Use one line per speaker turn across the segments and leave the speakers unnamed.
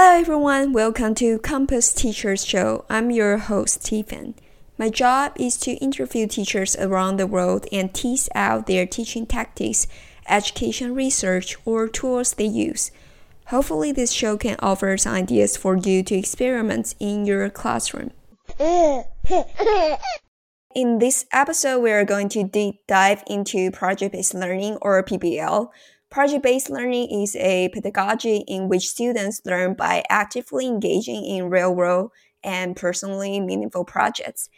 Hello everyone, welcome to Compass Teachers Show. I'm your host, Stephen. My job is to interview teachers around the world and tease out their teaching tactics, education research, or tools they use. Hopefully, this show can offer some ideas for you to experiment in your classroom. In this episode, we are going to deep dive into project based learning or PBL. Project based learning is a pedagogy in which students learn by actively engaging in real world and personally meaningful projects.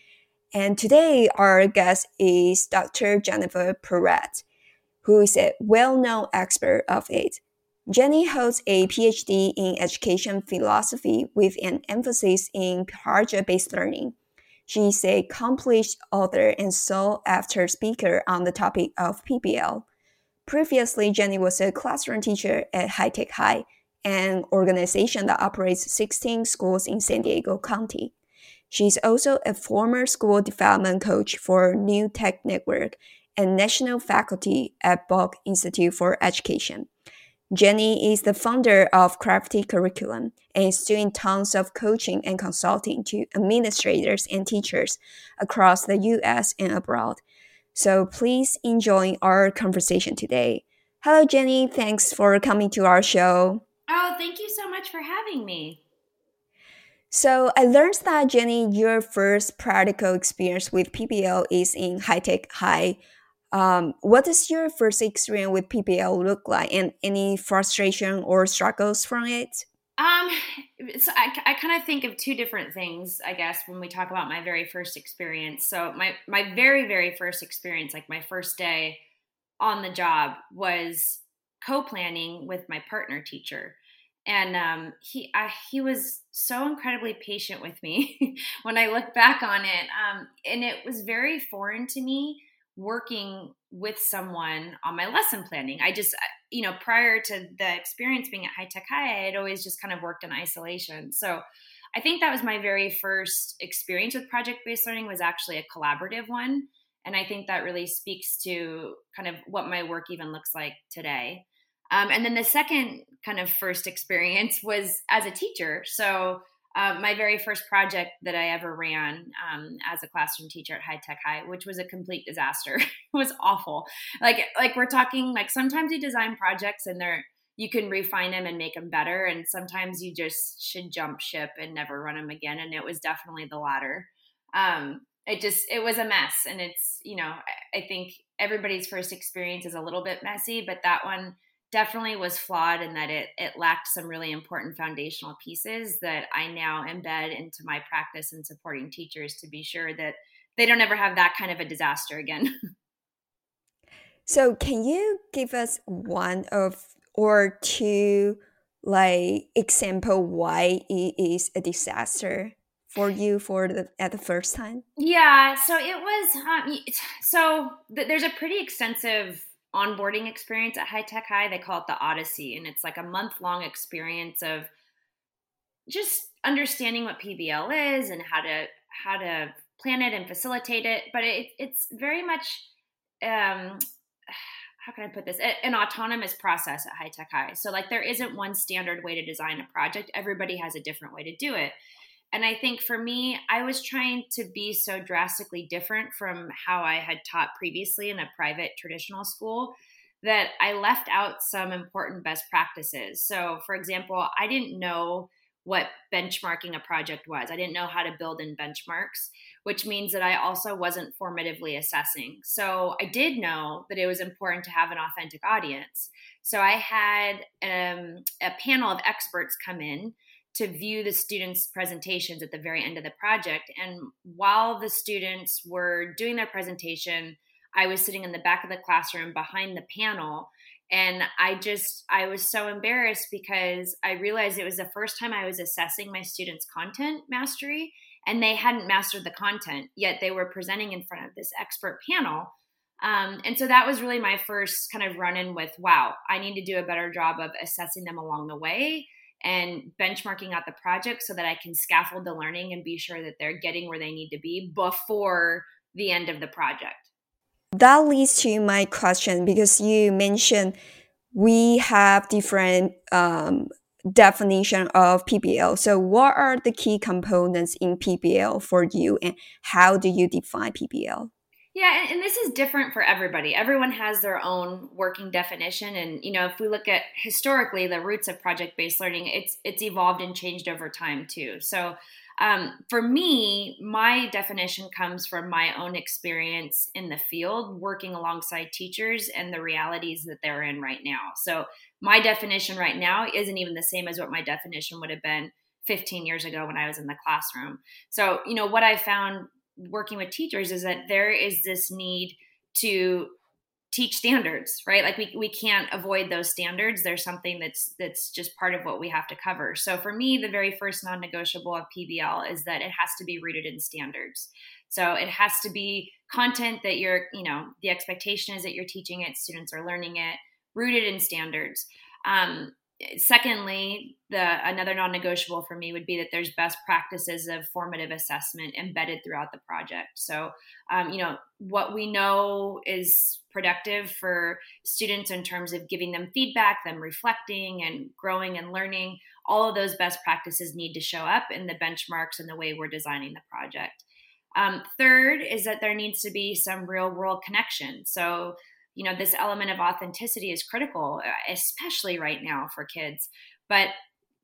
And today, our guest is Dr. Jennifer Pieratt, who is a well known expert of it. Jenny holds a PhD in education philosophy with an emphasis in project based learning. She is a accomplished author and sought after speaker on the topic of PBL. Previously, Jenny was a classroom teacher at High Tech High, an organization that operates 16 schools in San Diego County. She's also a former school development coach for New Tech Network and national faculty at Buck Institute for Education. Jenny is the founder of Crafted Curriculum and is doing tons of coaching and consulting to administrators and teachers across the US and abroad. So please enjoy our conversation today. Hello, Jenny. Thanks for coming to our show.
Oh, thank you so much for having me.
So I learned that Jenny, your first practical experience with PBL is in High Tech High um, what does your first experience with PBL look like, and any frustration or struggles from it?
Um, so I, I kind of think of two different things, I guess, when we talk about my very first experience. So my my very very first experience, like my first day on the job, was co-planning with my partner teacher, and um, he I, he was so incredibly patient with me when I look back on it, um, and it was very foreign to me working with someone on my lesson planning. I just, you know, prior to the experience being at High Tech High, I had always just kind of worked in isolation. So I think that was my very first experience with project based learning was actually a collaborative one. And I think that really speaks to kind of what my work even looks like today. Um, and then the second kind of first experience was as a teacher. So uh, my very first project that I ever ran um, as a classroom teacher at High Tech High, which was a complete disaster. it was awful. Like like we're talking like sometimes you design projects and they're you can refine them and make them better, and sometimes you just should jump ship and never run them again. And it was definitely the latter. Um, it just it was a mess, and it's you know I, I think everybody's first experience is a little bit messy, but that one definitely was flawed in that it it lacked some really important foundational pieces that I now embed into my practice and supporting teachers to be sure that they don't ever have that kind of a disaster again.
so, can you give us one of or two like example why it is a disaster for you for the at the first time?
Yeah, so it was um, so th- there's a pretty extensive onboarding experience at High Tech High. They call it the Odyssey, and it's like a month long experience of just understanding what PBL is and how to how to plan it and facilitate it. But it, it's very much um, how can I put this? An autonomous process at High Tech High. So like there isn't one standard way to design a project. Everybody has a different way to do it. And I think for me, I was trying to be so drastically different from how I had taught previously in a private traditional school that I left out some important best practices. So, for example, I didn't know what benchmarking a project was. I didn't know how to build in benchmarks, which means that I also wasn't formatively assessing. So I did know that it was important to have an authentic audience. So I had um, a panel of experts come in to view the students' presentations at the very end of the project. And while the students were doing their presentation, I was sitting in the back of the classroom behind the panel. And I just, I was so embarrassed because I realized it was the first time I was assessing my students' content mastery and they hadn't mastered the content, yet they were presenting in front of this expert panel. Um, and so that was really my first kind of run in with wow, I need to do a better job of assessing them along the way and benchmarking out the project so that I can scaffold the learning and be sure that they're getting where they need to be before the end of the project.
That leads to my question because you mentioned we have different um, definition of PBL. So, what are the key components in PBL for you, and how do you define PBL?
Yeah, and, and, this is different for everybody. Everyone has their own working definition, and you know, if we look at historically the roots of project-based learning, it's it's evolved and changed over time too. So, um, for me, my definition comes from my own experience in the field, working alongside teachers and the realities that they're in right now. So, my definition right now isn't even the same as what my definition would have been 15 years ago when I was in the classroom. So, you know, what I found working with teachers is that there is this need to teach standards right? Like we, we can't avoid those standards. There's something that's that's just part of what we have to cover. So for me the very first non-negotiable of pbl is that it has to be rooted in standards. So it has to be content that you're you know the expectation is that you're teaching it students are learning it rooted in standards. Um, secondly, the another non-negotiable for me would be that there's best practices of formative assessment embedded throughout the project. So, um, you know, what we know is productive for students in terms of giving them feedback, them reflecting and growing and learning. All of those best practices need to show up in the benchmarks and the way we're designing the project. Um, third is that there needs to be some real world connection. So you know this element of authenticity is critical uh, especially right now for kids. But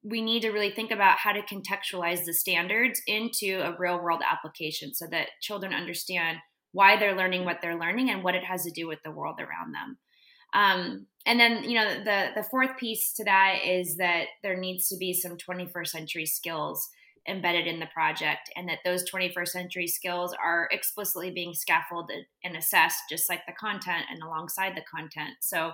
we need to really think about how to contextualize the standards into a real world application so that children understand why they're learning what they're learning and what it has to do with the world around them. Um, and then you know the the fourth piece to that is that there needs to be some 21st century skills embedded in the project and that those 21st century skills are explicitly being scaffolded and assessed just like the content and alongside the content. So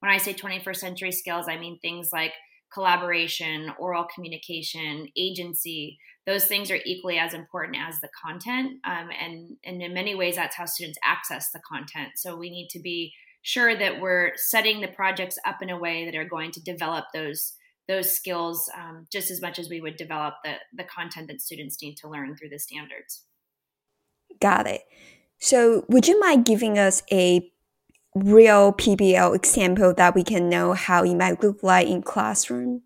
when i say 21st century skills i mean things like collaboration oral communication agency. Those things are equally as important as the content um, and, and in many ways that's how students access the content. So we need to be sure that we're setting the projects up in a way that are going to develop those those skills um, just as much as we would develop the, the content that students need to learn through the standards.
Got it. So, would you mind giving us a real PBL example that we can know how it might look like in classroom?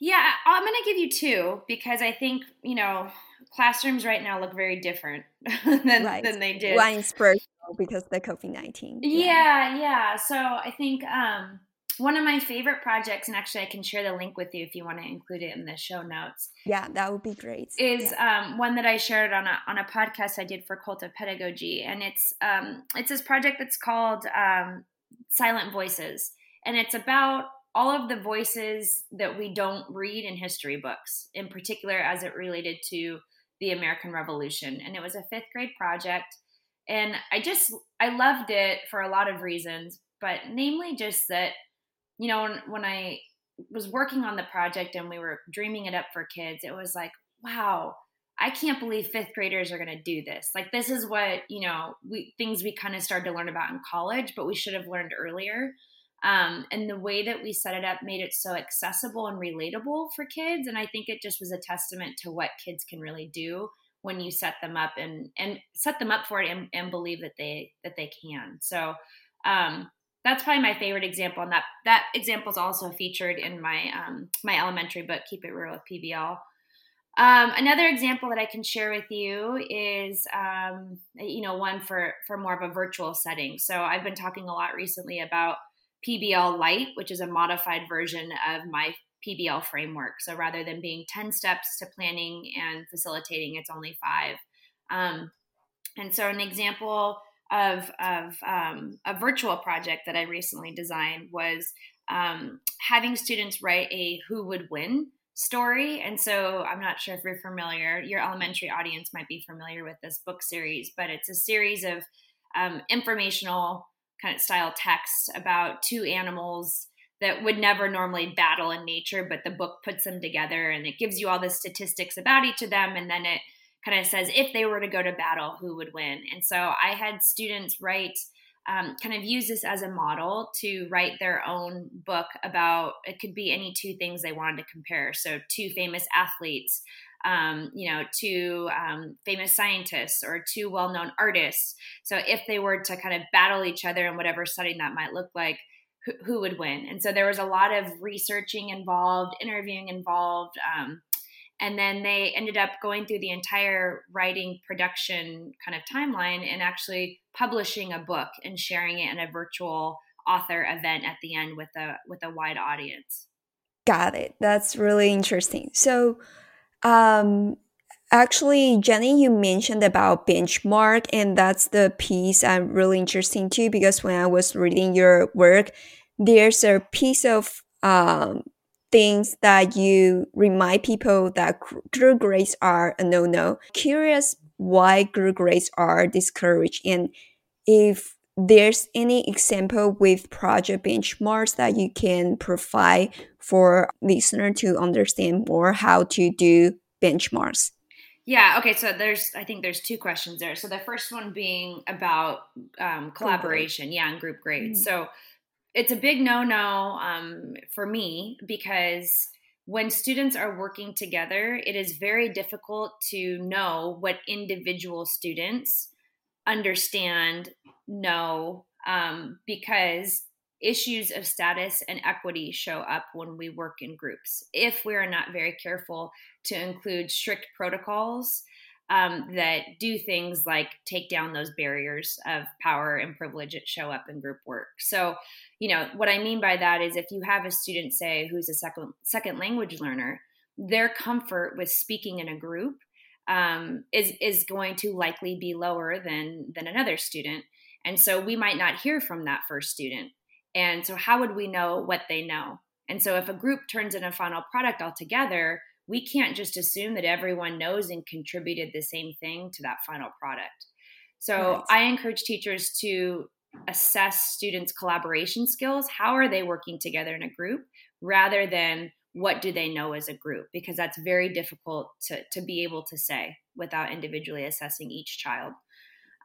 Yeah, I'm going to give you two because I think, you know, classrooms right now look very different than, right. than they did.
One inspirational because the COVID 19.
Yeah. yeah, yeah. So I think um, one of my favorite projects, and actually I can share the link with you if you want to include it in the show notes.
Yeah, that would be great.
Is
yeah.
um, one that I shared on a on a podcast I did for Cult of Pedagogy, and it's um, it's this project that's called um, Silent Voices, and it's about all of the voices that we don't read in history books, in particular as it related to the American Revolution. And it was a fifth grade project, and I just I loved it for a lot of reasons, but namely just that you know, when, when I was working on the project and we were dreaming it up for kids, it was like, wow, I can't believe fifth graders are going to do this. Like, this is what, you know, we things we kind of started to learn about in college, but we should have learned earlier. Um, and the way that we set it up made it so accessible and relatable for kids. And I think it just was a testament to what kids can really do when you set them up and and set them up for it and, and believe that they that they can. So um, that's probably my favorite example, and that that example is also featured in my um, my elementary book, Keep It Real with PBL. Um, another example that I can share with you is, um, you know, one for for more of a virtual setting. So I've been talking a lot recently about PBL Lite, which is a modified version of my PBL framework. So rather than being ten steps to planning and facilitating, it's only five. Um, and so an example of, of um, a virtual project that I recently designed was um, having students write a who would win story. And so I'm not sure if you're familiar, your elementary audience might be familiar with this book series, but it's a series of um, informational kind of style text about two animals that would never normally battle in nature, but the book puts them together and it gives you all the statistics about each of them. And then it kind of says if they were to go to battle, who would win. And so I had students write, um, kind of use this as a model to write their own book about it could be any two things they wanted to compare. So, two famous athletes, um, you know, two um, famous scientists or two well known artists. So, if they were to kind of battle each other in whatever setting that might look like, who, who would win. And so there was a lot of researching involved, interviewing involved. Um, and then they ended up going through the entire writing production kind of timeline and actually publishing a book and sharing it in a virtual author event at the end with a with a wide audience.
Got it. That's really interesting. So um actually jenny you mentioned about benchmark and that's the piece i'm really interesting too because when i was reading your work there's a piece of um things that you remind people that group grades are a no-no. Curious why group grades are discouraged and if there's any example with project benchmarks that you can provide for listener to understand more how to do benchmarks.
Yeah. Okay. So there's, I think there's two questions there. So the first one being about um, collaboration, yeah, and group grades. Mm-hmm. So it's a big no no um, for me because when students are working together, it is very difficult to know what individual students understand, know, um, because issues of status and equity show up when we work in groups. If we are not very careful to include strict protocols um, that do things like take down those barriers of power and privilege that show up in group work. So, you know, what I mean by that is if you have a student, say, who's a second second language learner, their comfort with speaking in a group um, is is going to likely be lower than than another student, and so we might not hear from that first student. And so, how would we know what they know? And so, if a group turns in a final product altogether, we can't just assume that everyone knows and contributed the same thing to that final product. So right. I encourage teachers to assess students' collaboration skills. How are they working together in a group rather than what do they know as a group? Because that's very difficult to, to be able to say without individually assessing each child.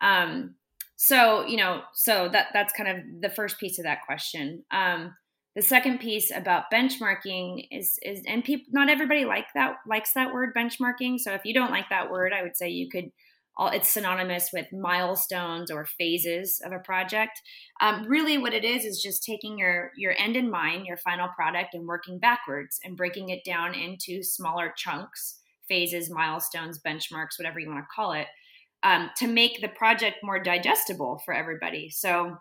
Um, so, you know, so that that's kind of the first piece of that question. Um, the second piece about benchmarking is is and people not everybody like that likes that word benchmarking. So if you don't like that word i would say you could all it's synonymous with milestones or phases of a project. Um, really what it is is just taking your your end in mind your final product and working backwards and breaking it down into smaller chunks phases milestones benchmarks whatever you want to call it um, to make the project more digestible for everybody. So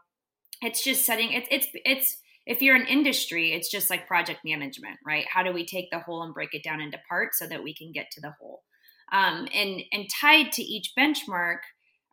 it's just setting it's it's it's if you're an industry, it's just like project management, right? How do we take the whole and break it down into parts so that we can get to the whole? Um, and and tied to each benchmark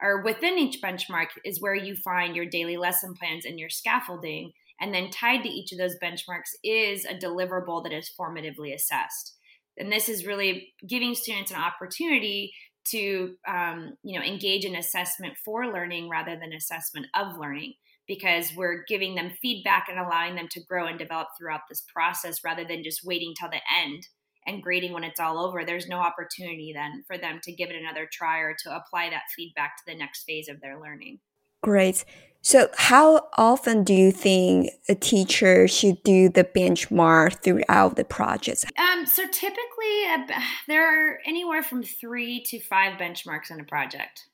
or within each benchmark is where you find your daily lesson plans and your scaffolding. And then tied to each of those benchmarks is a deliverable that is formatively assessed. And this is really giving students an opportunity to um, you know engage in assessment for learning rather than assessment of learning because we're giving them feedback and allowing them to grow and develop throughout this process rather than just waiting till the end and grading when it's all over. There's no opportunity then for them to give it another try or to apply that feedback to the next phase of their learning.
Great. So, how often do you think a teacher should do the benchmark throughout the project?
Um, so, typically, uh, there are anywhere from three to five benchmarks in a project.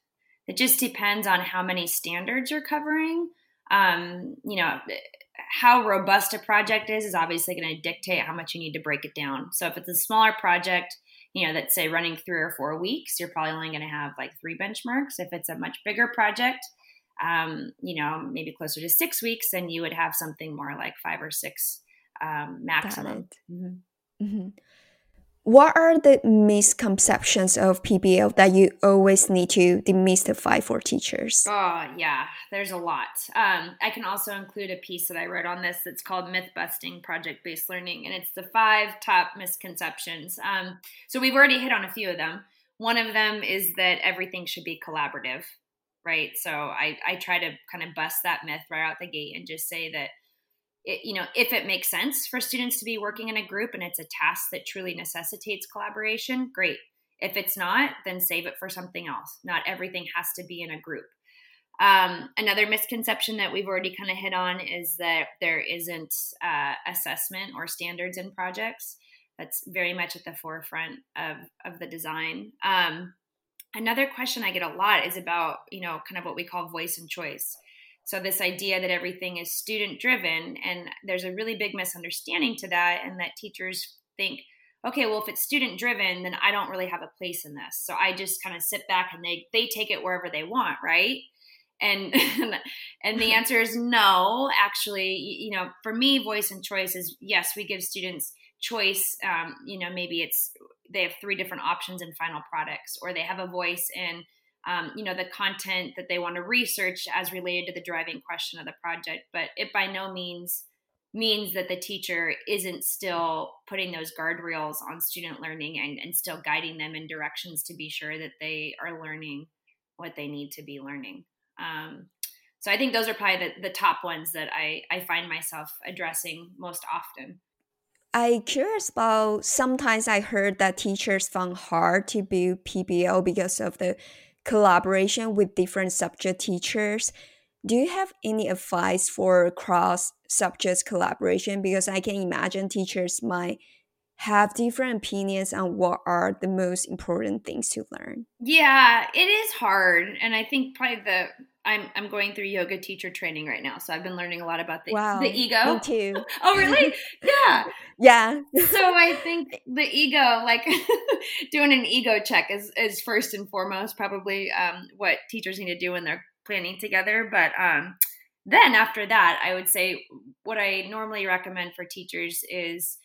It just depends on how many standards you're covering um, you know, how robust a project is is obviously going to dictate how much you need to break it down. So if it's a smaller project, you know, that's say running three or four weeks, you're probably only going to have like three benchmarks. If it's a much bigger project, um, you know, maybe closer to six weeks, then you would have something more like five or six um, maximum. Mm-hmm.
Mm-hmm what are the misconceptions of PBL that you always need to demystify for teachers?
Oh, yeah, there's a lot. Um, I can also include a piece that I wrote on this that's called Myth Busting Project Based Learning, and it's the five top misconceptions. Um, so we've already hit on a few of them. One of them is that everything should be collaborative, right? So I, I try to kind of bust that myth right out the gate and just say that it, you know, if it makes sense for students to be working in a group and it's a task that truly necessitates collaboration, great. If it's not, then save it for something else. Not everything has to be in a group. Um, another misconception that we've already kind of hit on is that there isn't uh, assessment or standards in projects. That's very much at the forefront of, of the design. Um, another question I get a lot is about, you know, kind of what we call voice and choice So, this idea that everything is student driven, and there's a really big misunderstanding to that, and that teachers think, okay, well, if it's student driven, then I don't really have a place in this. So I just kind of sit back and they they take it wherever they want, right? And and the answer is no. Actually, you know, for me, voice and choice is yes. We give students choice. Um, you know, maybe it's they have three different options in final products, or they have a voice in um, you know the content that they want to research as related to the driving question of the project but it by no means means that the teacher isn't still putting those guardrails on student learning and, and still guiding them in directions to be sure that they are learning what they need to be learning. Um, so i think those are probably the, the top ones that I, I find myself addressing most often.
I curious about sometimes I heard that teachers found hard to build PBL because of the collaboration with different subject teachers. Do you have any advice for cross subject collaboration? Because I can imagine teachers might have different opinions on what are the most important things to learn.
Yeah, it is hard. And I think probably the I'm I'm going through yoga teacher training right now, so I've been learning a lot about the
wow,
the ego.
Me too.
oh, really? Yeah.
Yeah.
so I think the ego, like doing an ego check, is is first and foremost probably um, what teachers need to do when they're planning together. But um, then after that, I would say what I normally recommend for teachers is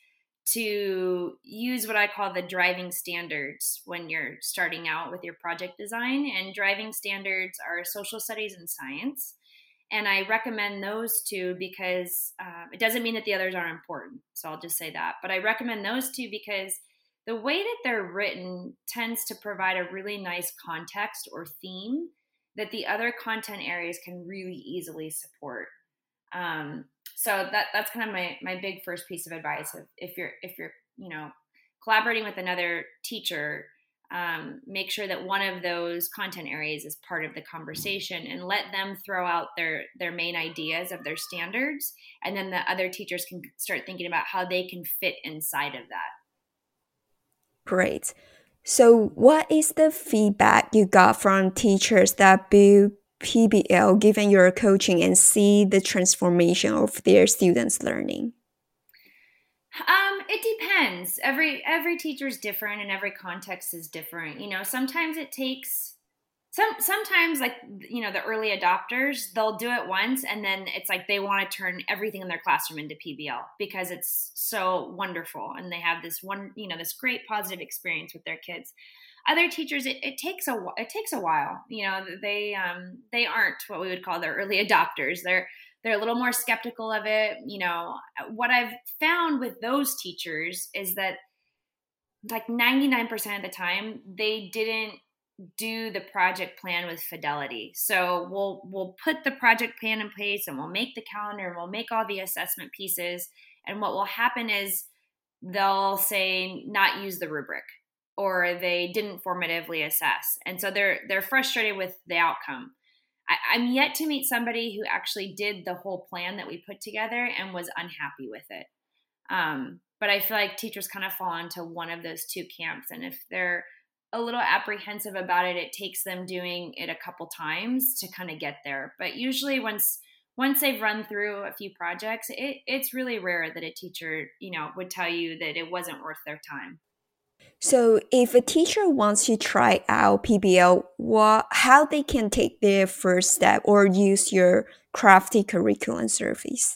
to use what I call the driving standards when you're starting out with your project design. And driving standards are social studies and science. And I recommend those two because uh, it doesn't mean that the others aren't important. So I'll just say that. But I recommend those two because the way that they're written tends to provide a really nice context or theme that the other content areas can really easily support. Um, so that that's kind of my my big first piece of advice. If you're if you're you know collaborating with another teacher, um, make sure that one of those content areas is part of the conversation and let them throw out their their main ideas of their standards. And then the other teachers can start thinking about how they can fit inside of that.
Great. So what is the feedback you got from teachers that build PBL given your coaching and see the transformation of their students' learning?
Um, it depends. Every every teacher is different and every context is different. You know, sometimes it takes some sometimes like you know the early adopters they'll do it once and then it's like they want to turn everything in their classroom into PBL because it's so wonderful and they have this one you know this great positive experience with their kids other teachers it, it takes a it takes a while you know they um they aren't what we would call their early adopters they're they're a little more skeptical of it you know. What i've found with those teachers is that like 99% of the time they didn't do the project plan with fidelity. So we'll we'll put the project plan in place and we'll make the calendar and we'll make all the assessment pieces. And what will happen is they'll say not use the rubric or they didn't formatively assess. And so they're they're frustrated with the outcome I, i'm yet to meet somebody who actually did the whole plan that we put together and was unhappy with it. Um, but i feel like teachers kind of fall into one of those two camps and if they're a little apprehensive about it it takes them doing it a couple times to kind of get there. But usually once once they've run through a few projects it, it's really rare that a teacher you know would tell you that it wasn't worth their time
so, if a teacher wants to try out PBL, what how they can take their first step or use your crafted curriculum service?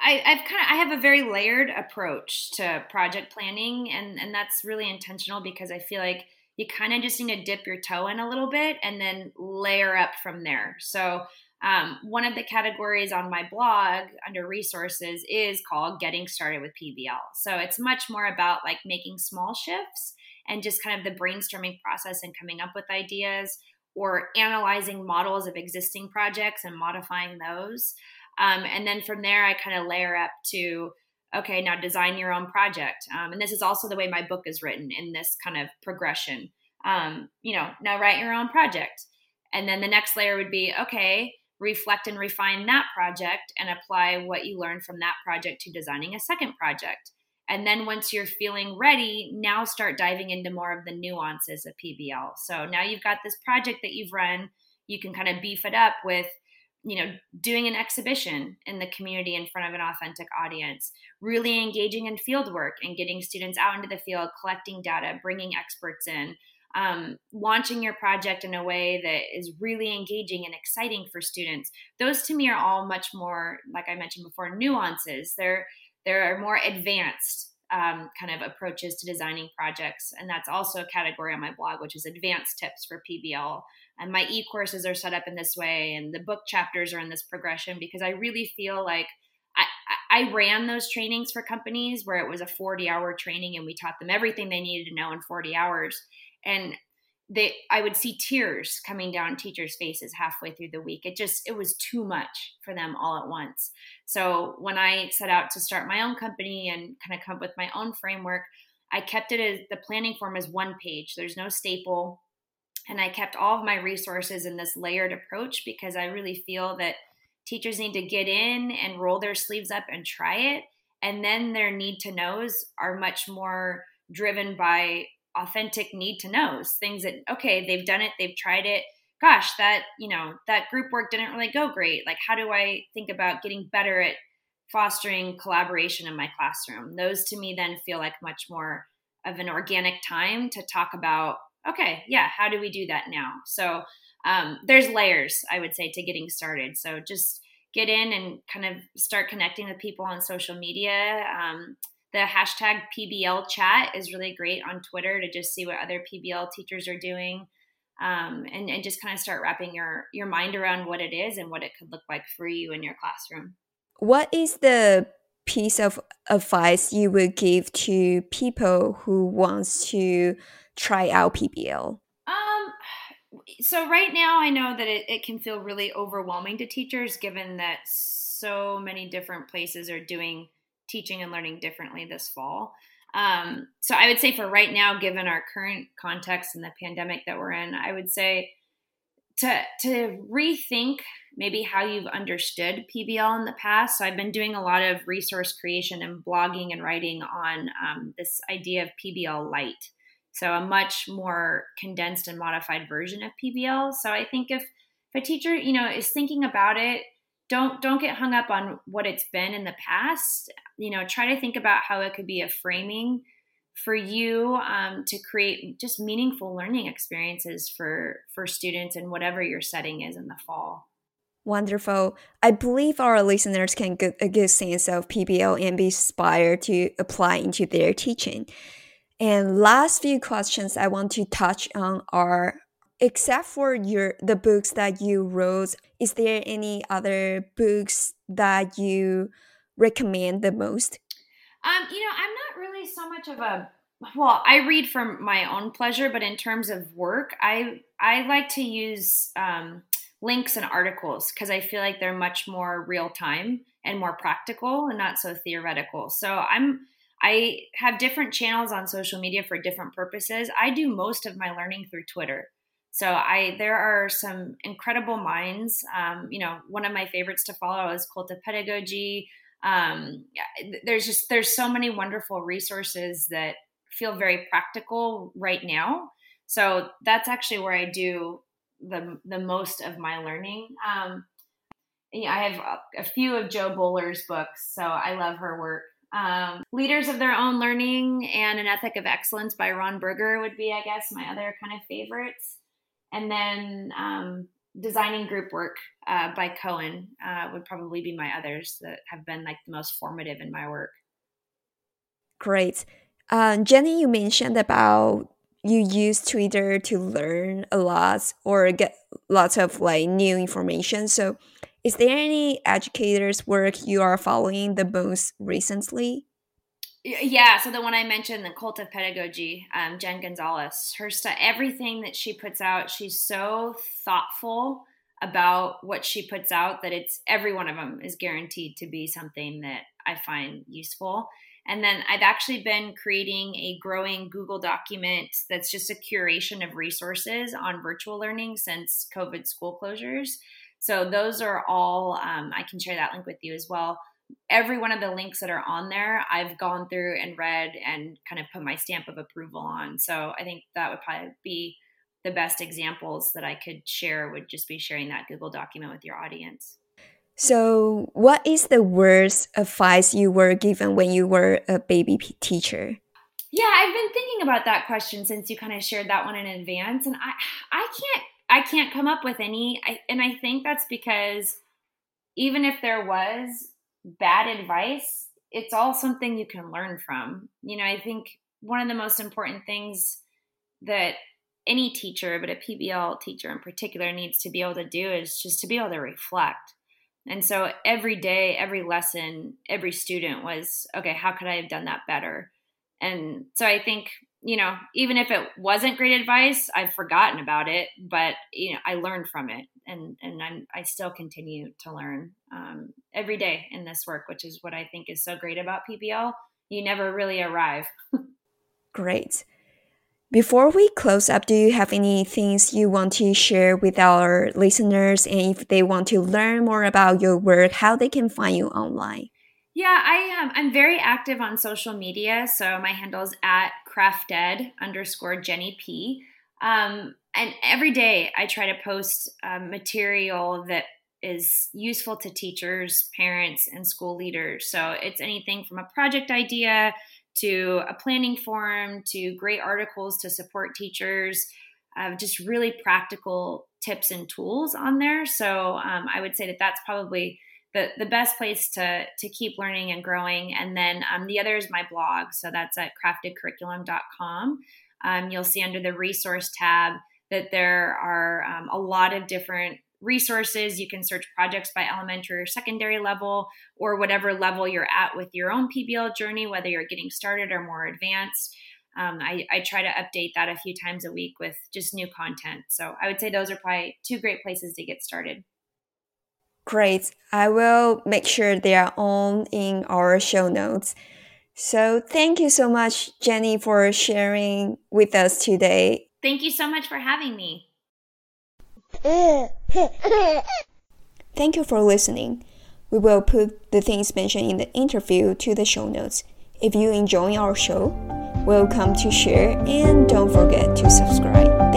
I, have kind of I have a very layered approach to project planning, and and that's really intentional because I feel like you kind of just need to dip your toe in a little bit and then layer up from there. So um, one of the categories on my blog under resources is called Getting Started with PBL. So it's much more about like making small shifts and just kind of the brainstorming process and coming up with ideas or analyzing models of existing projects and modifying those. Um, and then from there, I kind of layer up to okay, now design your own project. Um, and this is also the way my book is written in this kind of progression. Um, you know, now write your own project. And then the next layer would be okay, reflect and refine that project and apply what you learned from that project to designing a second project. And then once you're feeling ready, now start diving into more of the nuances of PBL. So now you've got this project that you've run, you can kind of beef it up with you know, doing an exhibition in the community in front of an authentic audience, really engaging in field work and getting students out into the field, collecting data, bringing experts in, um, launching your project in a way that is really engaging and exciting for students. Those to me are all much more, like I mentioned before, nuances. They're there are more advanced um, kind of approaches to designing projects, and that's also a category on my blog, which is advanced tips for PBL. And my e courses are set up in this way, and the book chapters are in this progression because I really feel like I, ran those trainings for companies where it was a 40 hour training and we taught them everything they needed to know in 40 hours. And they i would see tears coming down teachers faces halfway through the week. It just it was too much for them all at once. So when i set out to start my own company and kind of come up with my own framework i kept it as the planning form as one page. There's no staple. And i kept all of my resources in this layered approach because i really feel that teachers need to get in and roll their sleeves up and try it. And then their need to knows are much more driven by authentic need to knows things that okay they've done it they've tried it. Gosh that you know that group work didn't really go great. Like how do i think about getting better at fostering collaboration in my classroom? Those to me then feel like much more of an organic time to talk about okay yeah how do we do that now? So um, there's layers i would say to getting started so just get in and kind of start connecting with people on social media um, the hashtag PBL chat is really great on Twitter to just see what other PBL teachers are doing. Um, and, and just kind of start wrapping your, your mind around what it is and what it could look like for you in your classroom.
What is the piece of advice you would give to people who wants to try out PBL?
So right now I know that it, it can feel really overwhelming to teachers given that so many different places are doing – teaching and learning differently this fall. Um, so I would say for right now, given our current context and the pandemic that we're in, I would say to to rethink maybe how you've understood PBL in the past. So I've been doing a lot of resource creation and blogging and writing on um, this idea of PBL light. So a much more condensed and modified version of PBL. So I think if, if a teacher, you know, is thinking about it don't don't get hung up on what it's been in the past you know try to think about how it could be a framing for you um, to create just meaningful learning experiences for for students in whatever your setting is in the fall
Wonderful. I believe our listeners can get a good sense of PBL and be inspired to apply into their teaching. And last few questions I want to touch on are except for your the books that you wrote is there any other books that you recommend the most?
Um you know i'm not really so much of a well i read for my own pleasure but in terms of work i i like to use um, links and articles because i feel like they're much more real time and more practical and not so theoretical. So i'm i have different channels on social media for different purposes i do most of my learning through twitter so I there are some incredible minds. Um, you know, one of my favorites to follow is Cult of Pedagogy. Um, there's just there's so many wonderful resources that feel very practical right now. So that's actually where I do the the most of my learning. Um, I have a, few of Jo Boaler's books, so I love her work. Um, Leaders of Their Own Learning and An Ethic of Excellence by Ron Berger would be, I guess, my other kind of favorites and then um, designing group work uh, by Cohen uh, would probably be my others that have been like the most formative in my work.
Great. Uh, Jenny, you mentioned about you use Twitter to learn a lot or get lots of like new information. So, is there any educators' work you are following the most recently?
Yeah, so the one I mentioned, the cult of pedagogy, um, Jen Gonzalez, her stuff, everything that she puts out, she's so thoughtful about what she puts out that it's every one of them is guaranteed to be something that I find useful. And then I've actually been creating a growing Google document that's just a curation of resources on virtual learning since COVID school closures. So those are all, um, I can share that link with you as well every one of the links that are on there, I've gone through and read and kind of put my stamp of approval on. So I think that would probably be the best examples that I could share would just be sharing that Google document with your audience.
So, what is the worst advice you were given when you were a baby teacher?
Yeah, I've been thinking about that question since you kind of shared that one in advance, and I I can't I can't come up with any, I, and I think that's because even if there was bad advice, it's all something you can learn from. You know, I think one of the most important things that any teacher, but a PBL teacher in particular, needs to be able to do is just to be able to reflect. And so every day, every lesson, every student was, okay, how could I have done that better? And so I think, you know, even if it wasn't great advice, I've forgotten about it, but you know, I learned from it, and and I'm I still continue to learn um, every day in this work, which is what I think is so great about PBL. You never really arrive.
great. Before we close up, do you have any things you want to share with our listeners? And if they want to learn more about your work, how they can find you online?
Yeah, I am. Um, I'm very active on social media. So my handle is at crafted underscore Jenny P. Um, and every day I try to post um, material that is useful to teachers, parents, and school leaders. So it's anything from a project idea to a planning forum to great articles to support teachers, uh, just really practical tips and tools on there. So um, I would say that that's probably the, the best place to, to keep learning and growing. And then um, the other is my blog. So that's at craftedcurriculum.com. Um, you'll see under the resource tab that there are um, a lot of different resources. You can search projects by elementary or secondary level, or whatever level you're at with your own PBL journey, whether you're getting started or more advanced. Um, I, I, try to update that a few times a week with just new content. So I would say those are probably two great places to get started.
Great. I will make sure they are on in our show notes. So thank you so much, Jenny, for sharing with us today.
Thank you so much for having me.
Thank you for listening. We will put the things mentioned in the interview to the show notes. If you enjoy our show, welcome to share and don't forget to subscribe.